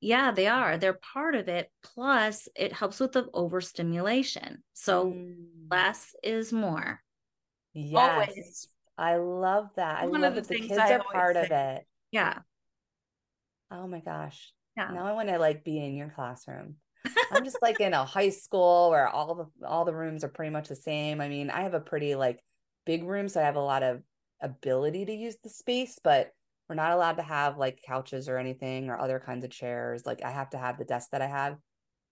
Yeah, they are. They're part of it. Plus, it helps with the overstimulation. So Mm. less is more. Yes. Always. I love that. I One love that the kids I are part of it. Yeah. Oh my gosh. Yeah. Now I want to like be in your classroom. I'm just like in a high school where all the all the rooms are pretty much the same. I mean, I have a pretty like big room, so I have a lot of ability to use the space, but we're not allowed to have like couches or anything or other kinds of chairs. Like I have to have the desk that I have,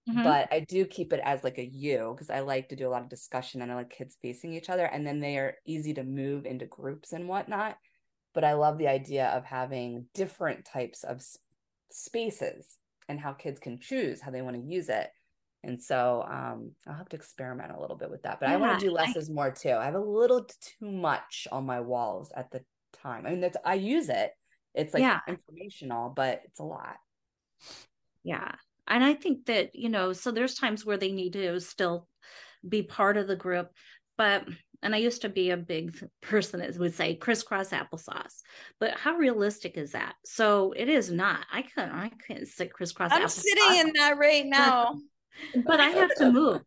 Mhm. but I do keep it as like a U because I like to do a lot of discussion and I like kids facing each other, and then they are easy to move into groups and whatnot. But I love the idea of having different types of spaces and how kids can choose how they want to use it. And so um, I'll have to experiment a little bit with that. But I want to do less I- is more too. I have a little too much on my walls at the time. I mean, that's I use it. It's like Yeah. informational, but it's a lot. Yeah. And I think that, you know, so there's times where they need to still be part of the group. But, and I used to be a big person that would say crisscross applesauce, but how realistic is that? So it is not. I couldn't, I couldn't sit crisscross I'm applesauce. sitting in that right now. but I have to move.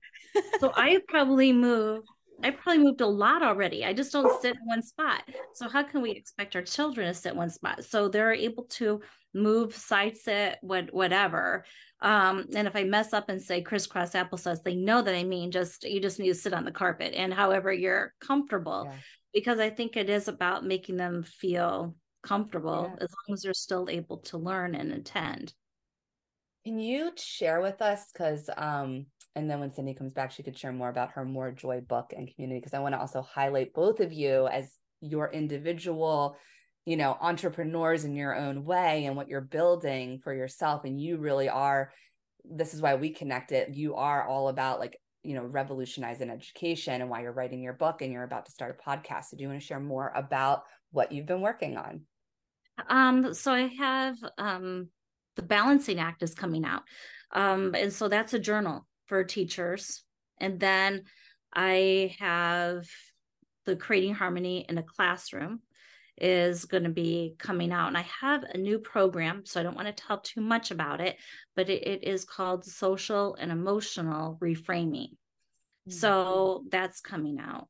So I probably move. I probably moved a lot already. I just don't sit in one spot. So how can we expect our children to sit in one spot? So they're able to move, side sit, what whatever. Um, and if I mess up and say crisscross applesauce, they know that I mean just you just need to sit on the carpet and however you're comfortable. Yeah. Because I think it is about making them feel comfortable Yeah. as long as they're still able to learn and attend. Can you share with us? Because, um, and then when Cindi comes back, she could share more about her More Joy book and community. Because I want to also highlight both of you as your individual, you know, entrepreneurs in your own way and what you're building for yourself. And you really are, this is why we connected. You are all about like, you know, revolutionizing education and why you're writing your book and you're about to start a podcast. So do you want to share more about what you've been working on? Um, so I have um the balancing act is coming out. Um, and so that's a journal for teachers. And then I have the creating harmony in a classroom is going to be coming out. And I have a new program, so I don't want to tell too much about it, but it, it is called social and emotional reframing. Hmm. So that's coming out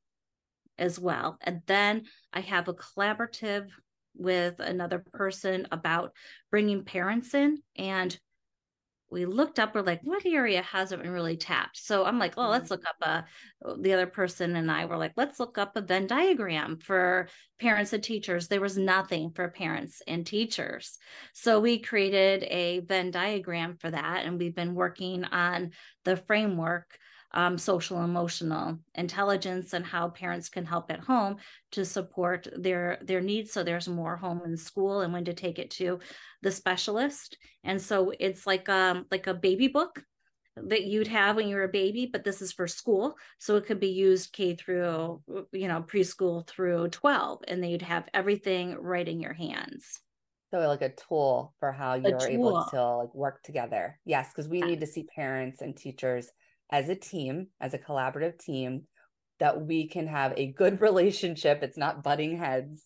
as well. And then I have a collaborative with another person about bringing parents in. And we looked up, we're like, what area hasn't been really tapped? So I'm like, oh, let's mm. look up a, uh, the other person and I were like, let's look up a Venn diagram for parents and teachers. There was nothing for parents and teachers. So we created a Venn diagram for that. And we've been working on the framework um, social emotional intelligence and how parents can help at home to support their their needs. So there's more home and school and when to take it to the specialist. And so it's like um like a baby book that you'd have when you were a baby but this is for school. So it could be used k through you know preschool through 12 and then you'd have everything right in your hands. So like a tool for how you're able to like work together. Yes, because we Yeah. need to see parents and teachers as a team, as a collaborative team, that we can have a good relationship. It's not butting heads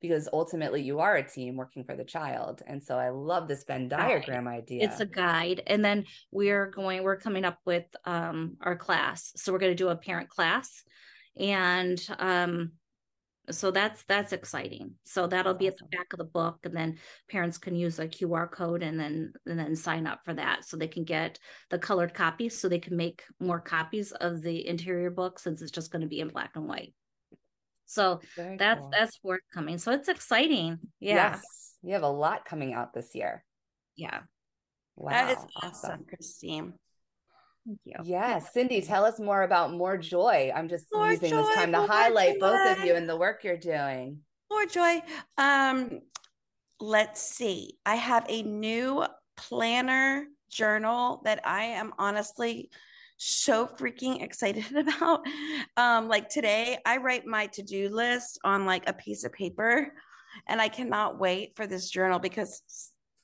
because ultimately you are a team working for the child. And so I love this Venn diagram right. idea. It's a guide. And then we're going, we're coming up with um, our class. So we're going to do a parent class. And um, so that's that's exciting. So that'll be at the back of the book and then parents can use a qr code and then and then sign up for that so they can get the colored copies so they can make more copies of the interior book since it's just going to be in black and white. So Very that's cool. that's forthcoming. So it's exciting. Yeah. Yes. You have a lot coming out this year. Yeah. Wow that is awesome, awesome. christine Thank you. Yeah, Cindi, tell us more about More Joy. I'm just more using joy, this time to highlight joy. both of you and the work you're doing. More joy. Um, let's see. I have a new planner journal that I am honestly so freaking excited about. Um, like today, I write my to-do list on like a piece of paper, and I cannot wait for this journal because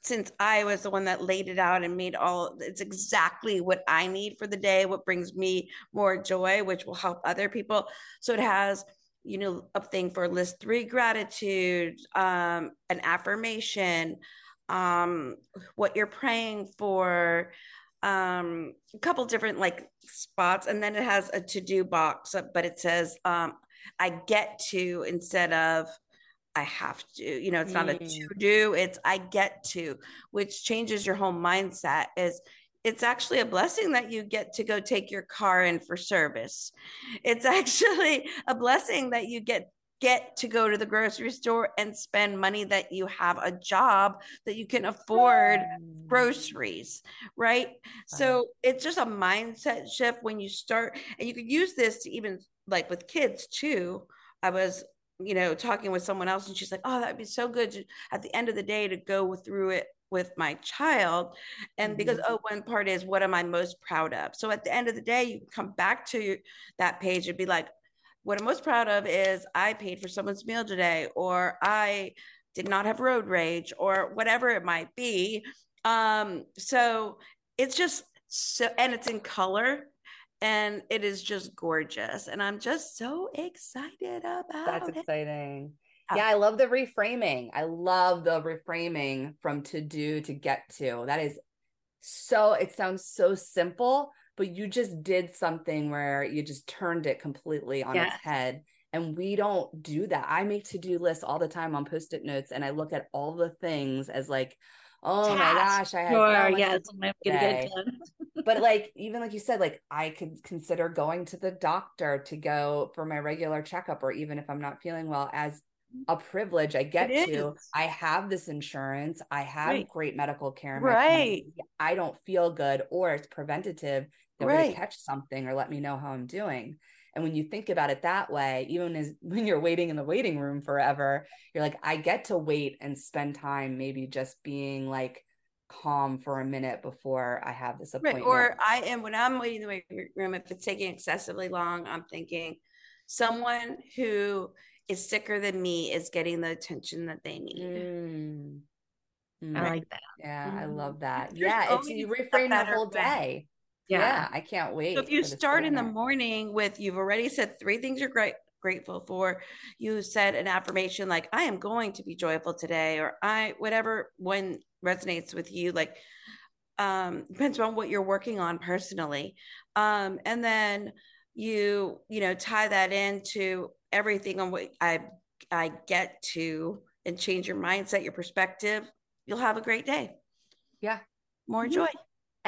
since I was the one that laid it out and made all it's exactly what I need for the day, what brings me more joy, which will help other people. So it has, you know, a thing for list three gratitude, um, an affirmation, um, what you're praying for, um, a couple different like spots, and then it has a to-do box, but it says um I get to instead of I have to. You know, it's not mm. a to do, it's I get to, which changes your whole mindset is it's actually a blessing that you get to go take your car in for service. It's actually a blessing that you get get to go to the grocery store and spend money that you have a job that you can afford groceries right so it's just a mindset shift when you start and you could use this to even like with kids too i was you know, talking with someone else, and she's like, "Oh, that'd be so good to, at the end of the day to go through it with my child." And mm-hmm. because oh, one part is what am I most proud of? So at the end of the day, you come back to that page and be like, "What I'm most proud of is I paid for someone's meal today, or I did not have road rage, or whatever it might be." Um, so it's just so, and it's in color and it is just gorgeous and i'm just so excited about that's it. exciting. Yeah. I love the reframing. I love the reframing from to do to get to. That is so it sounds so simple but you just did something where you just turned it completely on yes. its head and we don't do that. I make to-do lists all the time on post-it notes and i look at all the things as like oh my gosh, I had sure, yes, I'm gonna get done. but like even like you said, like I could consider going to the doctor to go for my regular checkup, or even if I'm not feeling well, as a privilege I get to. I have this insurance. I have right. great medical care. right. I don't feel good, or it's preventative. They're right. catch something or let me know how I'm doing. And when you think about it that way, even as when you're waiting in the waiting room forever, you're like, I get to wait and spend time maybe just being like calm for a minute before I have this appointment. Right. Or I am when I'm waiting in the waiting room, if it's taking excessively long, I'm thinking someone who is sicker than me is getting the attention that they need. Mm. Mm. I like that. Yeah, mm. I love that. There's yeah, it's you reframe the whole day yeah. yeah. I can't wait. So if you start in the morning with you've already said three things you're great grateful for, you said an affirmation like I am going to be joyful today, or I whatever when resonates with you, like um depends on what you're working on personally. Um, and then you, you know, tie that into everything on what I I get to and change your mindset, your perspective, you'll have a great day. Yeah. More mm-hmm. joy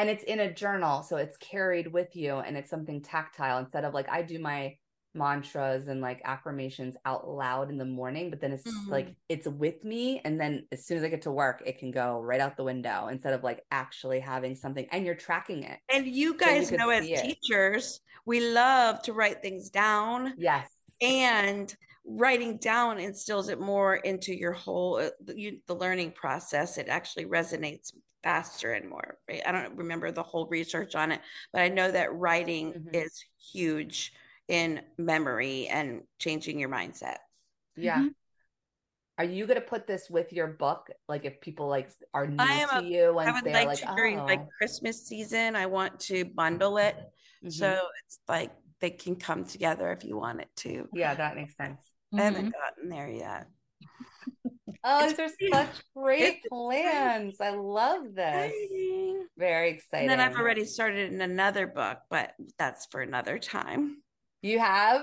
and it's in a journal so it's carried with you and it's something tactile instead of like i do my mantras and like affirmations out loud in the morning but then it's mm-hmm. like it's with me and then as soon as i get to work it can go right out the window instead of like actually having something and you're tracking it and you guys so you know as it. teachers we love to write things down yes and writing down instills it more into your whole uh, you, the learning process it actually resonates faster and more. Right? I don't remember the whole research on it, but I know that writing mm-hmm. is huge in memory and changing your mindset. Yeah. Mm-hmm. Are you going to put this with your book? Like if people like are new to a, you and I would like, like, to, during oh. like Christmas season, I want to bundle it. Mm-hmm. So it's like they can come together if you want it to. Yeah, that makes sense. I haven't mm-hmm. gotten there yet. Oh, these are such great plans. I love this. exciting. Very exciting. And then I've already started in another book, but that's for another time. You have?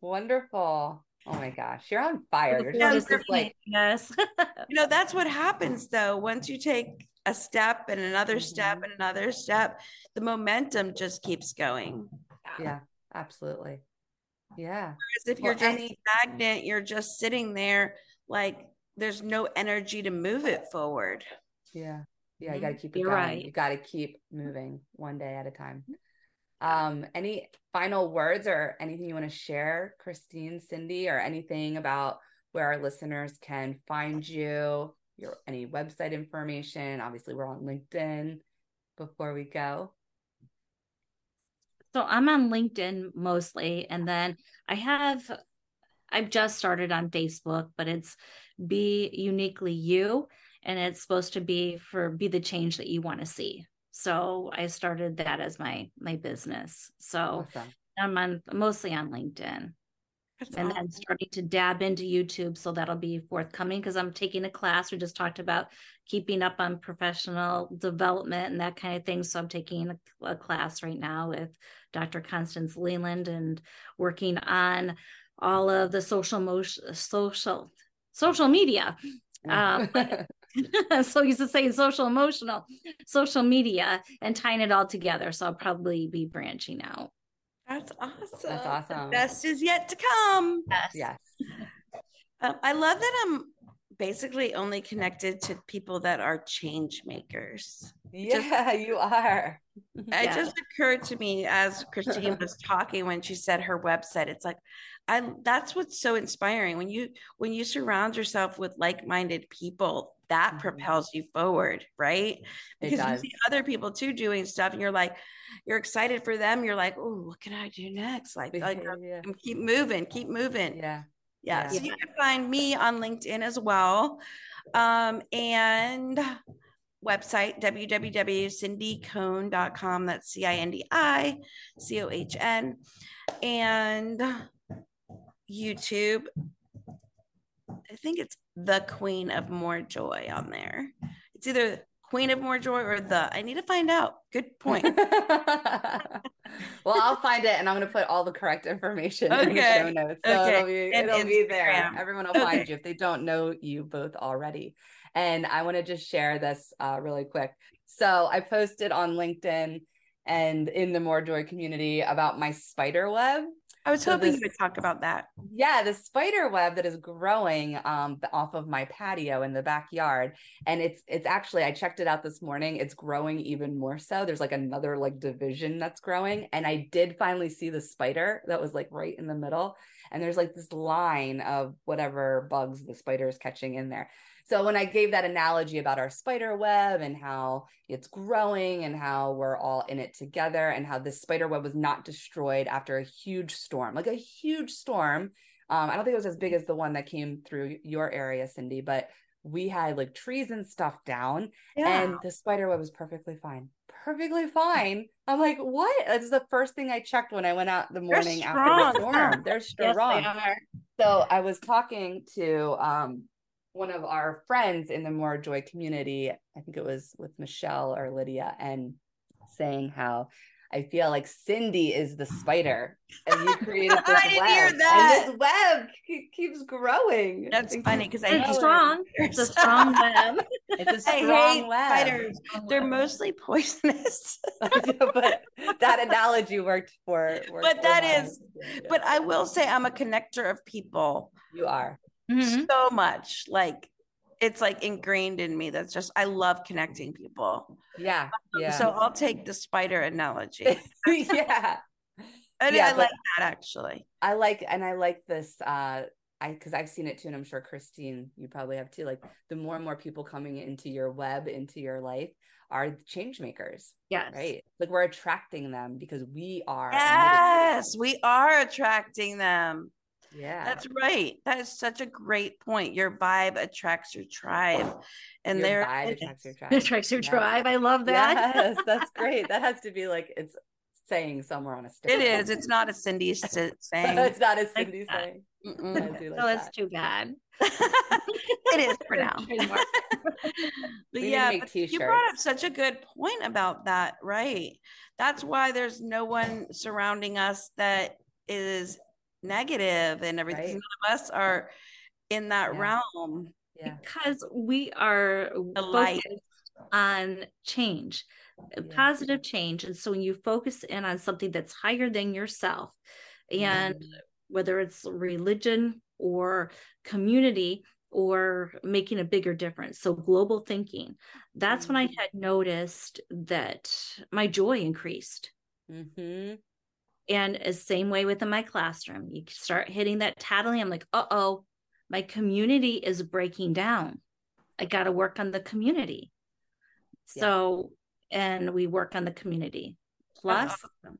Wonderful. Oh my gosh. You're on fire. You're Yeah, just, just like yes. You know, that's what happens though. Once you take a step and another step Mhm. and another step, the momentum just keeps going. yeah, absolutely. Yeah. Whereas if Well, you're just any- stagnant, you're just sitting there like there's no energy to move it forward. Yeah. Yeah, you Mhm. got to keep it You're going. right. You got to keep moving one day at a time. Um, any final words or anything you want to share, Christine, Cindi, or anything about where our listeners can find you, your any website information? Obviously, we're on LinkedIn before we go. So I'm on LinkedIn mostly, and then I have I've just started on Facebook, but it's be uniquely you, and it's supposed to be for be the change that you want to see. So I started that as my my business. So Awesome. I'm on mostly on LinkedIn. That's and awesome. then starting to dab into YouTube. So that'll be forthcoming because I'm taking a class. We just talked about keeping up on professional development and that kind of thing. So I'm taking a, a class right now with Dr. Constance Leland and working on all of the social motion, social social media. Um, so used to say social emotional, social media, and tying it all together. So I'll probably be branching out. That's awesome. The awesome. best is yet to come. yes. Um, I love that I'm basically only connected to people that are change makers. Yeah, you are. It Yeah. just occurred to me as Christine was talking when she said her website. It's like, I that's what's so inspiring when you when you surround yourself with like-minded people. That Mhm. propels you forward, right? Because you see other people too doing stuff, and you're like, you're excited for them. You're like, oh, what can I do next? Like, like yeah. keep moving, keep moving. Yeah. Yeah. Yeah. So you can find me on LinkedIn as well. Um, and website www.cindicohn.com. That's C I N D I C O H N. And YouTube. I think it's the Queen of More Joy on there. It's either Queen of More Joy or the. I need to find out. Good point. well, I'll find it and I'm going to put all the correct information in the show notes. So Okay. it'll be And it'll be there. Everyone will find Okay. you if they don't know you both already. And I want to just share this uh, really quick. So I posted on LinkedIn and in the More Joy community about my spider web. I was So hoping this- you would talk about that. Yeah, the spider web that is growing um off of my patio in the backyard. And it's it's actually I checked it out this morning. It's growing even more so. There's like another like division that's growing. And I did finally see the spider that was like right in the middle. And there's like this line of whatever bugs the spider is catching in there. So when I gave that analogy about our spider web and how it's growing and how we're all in it together and how this spider web was not destroyed after a huge storm, like a huge storm. Um, I don't think it was as big as the one that came through your area, Cindi, but we had like trees and stuff down and the spider web was perfectly fine. Perfectly fine. I'm like, what? That's the first thing I checked when I went out the morning after the storm. They're strong Yes, they are. So I was talking to um, one of our friends in the More Joy community. I think it was with Michelle or Lydia, and saying how I feel like Cindi is the spider, and you created this I didn't web, hear that. and this web ke- keeps growing. That's funny because I think It's strong. It's a strong web. It's a strong hate web. spiders. They're mostly poisonous. but that analogy worked for. worked But for that mine. is- but I will say I'm a connector of people you are. Mhm. so much. Like it's like ingrained in me. That's just I love connecting people. Yeah, yeah, So I'll take the spider analogy. yeah. And Yeah, I like that actually. I like and I like this uh I because I've seen it too, and I'm sure Christine, you probably have too. Like the more and more people coming into your web, into your life, are change makers, Yes. right? Like we're attracting them because we are. Yes, we are attracting them. Yeah. That's right. That is such a great point. Your vibe attracts your tribe. And Your there vibe attracts your tribe. Attracts your Yeah. tribe. I love that. Yes, that's great. That has to be like it's saying somewhere on a sticker. It is. It's not a Cindi saying. it's not Like Cindi that. saying. Like so it's too bad. it is for now. yeah, but you brought up such a good point about that, right? That's why there's no one surrounding us that is negative and everything. Right. None of us are in that yeah. realm. Yeah. Because we are focused on change, yeah. positive change. And so when you focus in on something that's higher than yourself, and mm. whether it's religion or community, or making a bigger difference. So, global thinking. That's mm-hmm. when I mm-hmm. had noticed that my joy increased. Mm-hmm. And the same way within my classroom, you start hitting that tattling. I'm like, uh oh, my community is breaking down. I got to work on the community. Yeah. So, and we work on the community. Plus, awesome.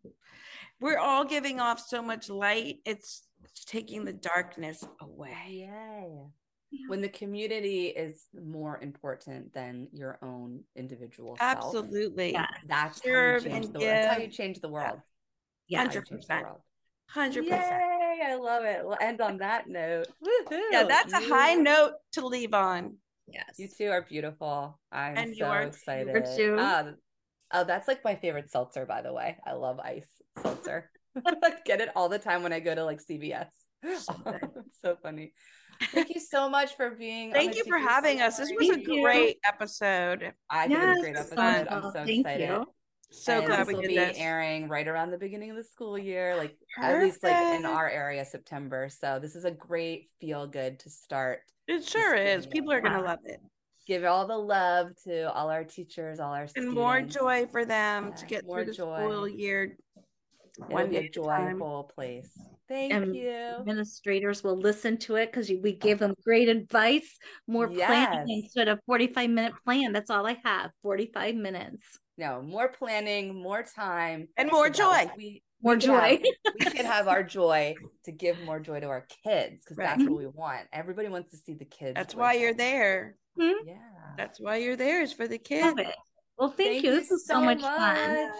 we're all giving off so much light. It's taking the darkness away. Yeah. When the community is more important than your own individual Absolutely. self. Absolutely. That's Serve how you change the world. That's how you change the world. Yeah. 100%. 100%. Yay, I love it. We'll end on that note. Woo-hoo. Yeah, that's a high note to leave on. Yes. You two are beautiful. I'm and so excited. Um, oh, that's like my favorite seltzer, by the way. I love ice seltzer. Get it all the time when I go to like CVS. so funny. Thank you so much for being. Thank you for having us. This was Thank a great you. episode. I think yes, it was a great episode. I'm so Thank excited. You. So and glad we will be this. airing right around the beginning of the school year, like Perfect. at least like in our area, September. So this is a great feel good to start. It sure is. People are gonna love it. Give all the love to all our teachers, all our and more joy for them yeah, to get through the joy. school year. It'll be a joyful time. place. Thank and you. Administrators will listen to it because we gave them great advice. More yes. planning instead of 45 minute plan. That's all I have 45 minutes no more planning more time and more joy. we more we joy have, we should have our joy to give more joy to our kids because right. that's what we want. Everybody wants to see the kids that's why you're there. Mm-hmm. yeah. That's why you're there is for the kids. Well thank, thank you. this was so much, much, fun.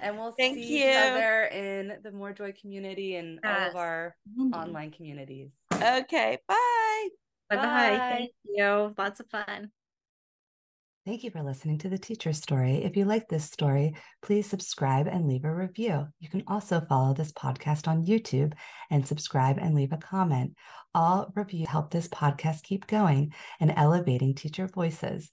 and we'll thank see you. each other in the more joy community and yes. all of our mm-hmm. online communities. Okay bye. Bye bye. Thank you. Lots of fun Thank you for listening to the teacher story. If you like this story, please subscribe and leave a review. You can also follow this podcast on YouTube and subscribe and leave a comment. All reviews help this podcast keep going and elevating teacher voices.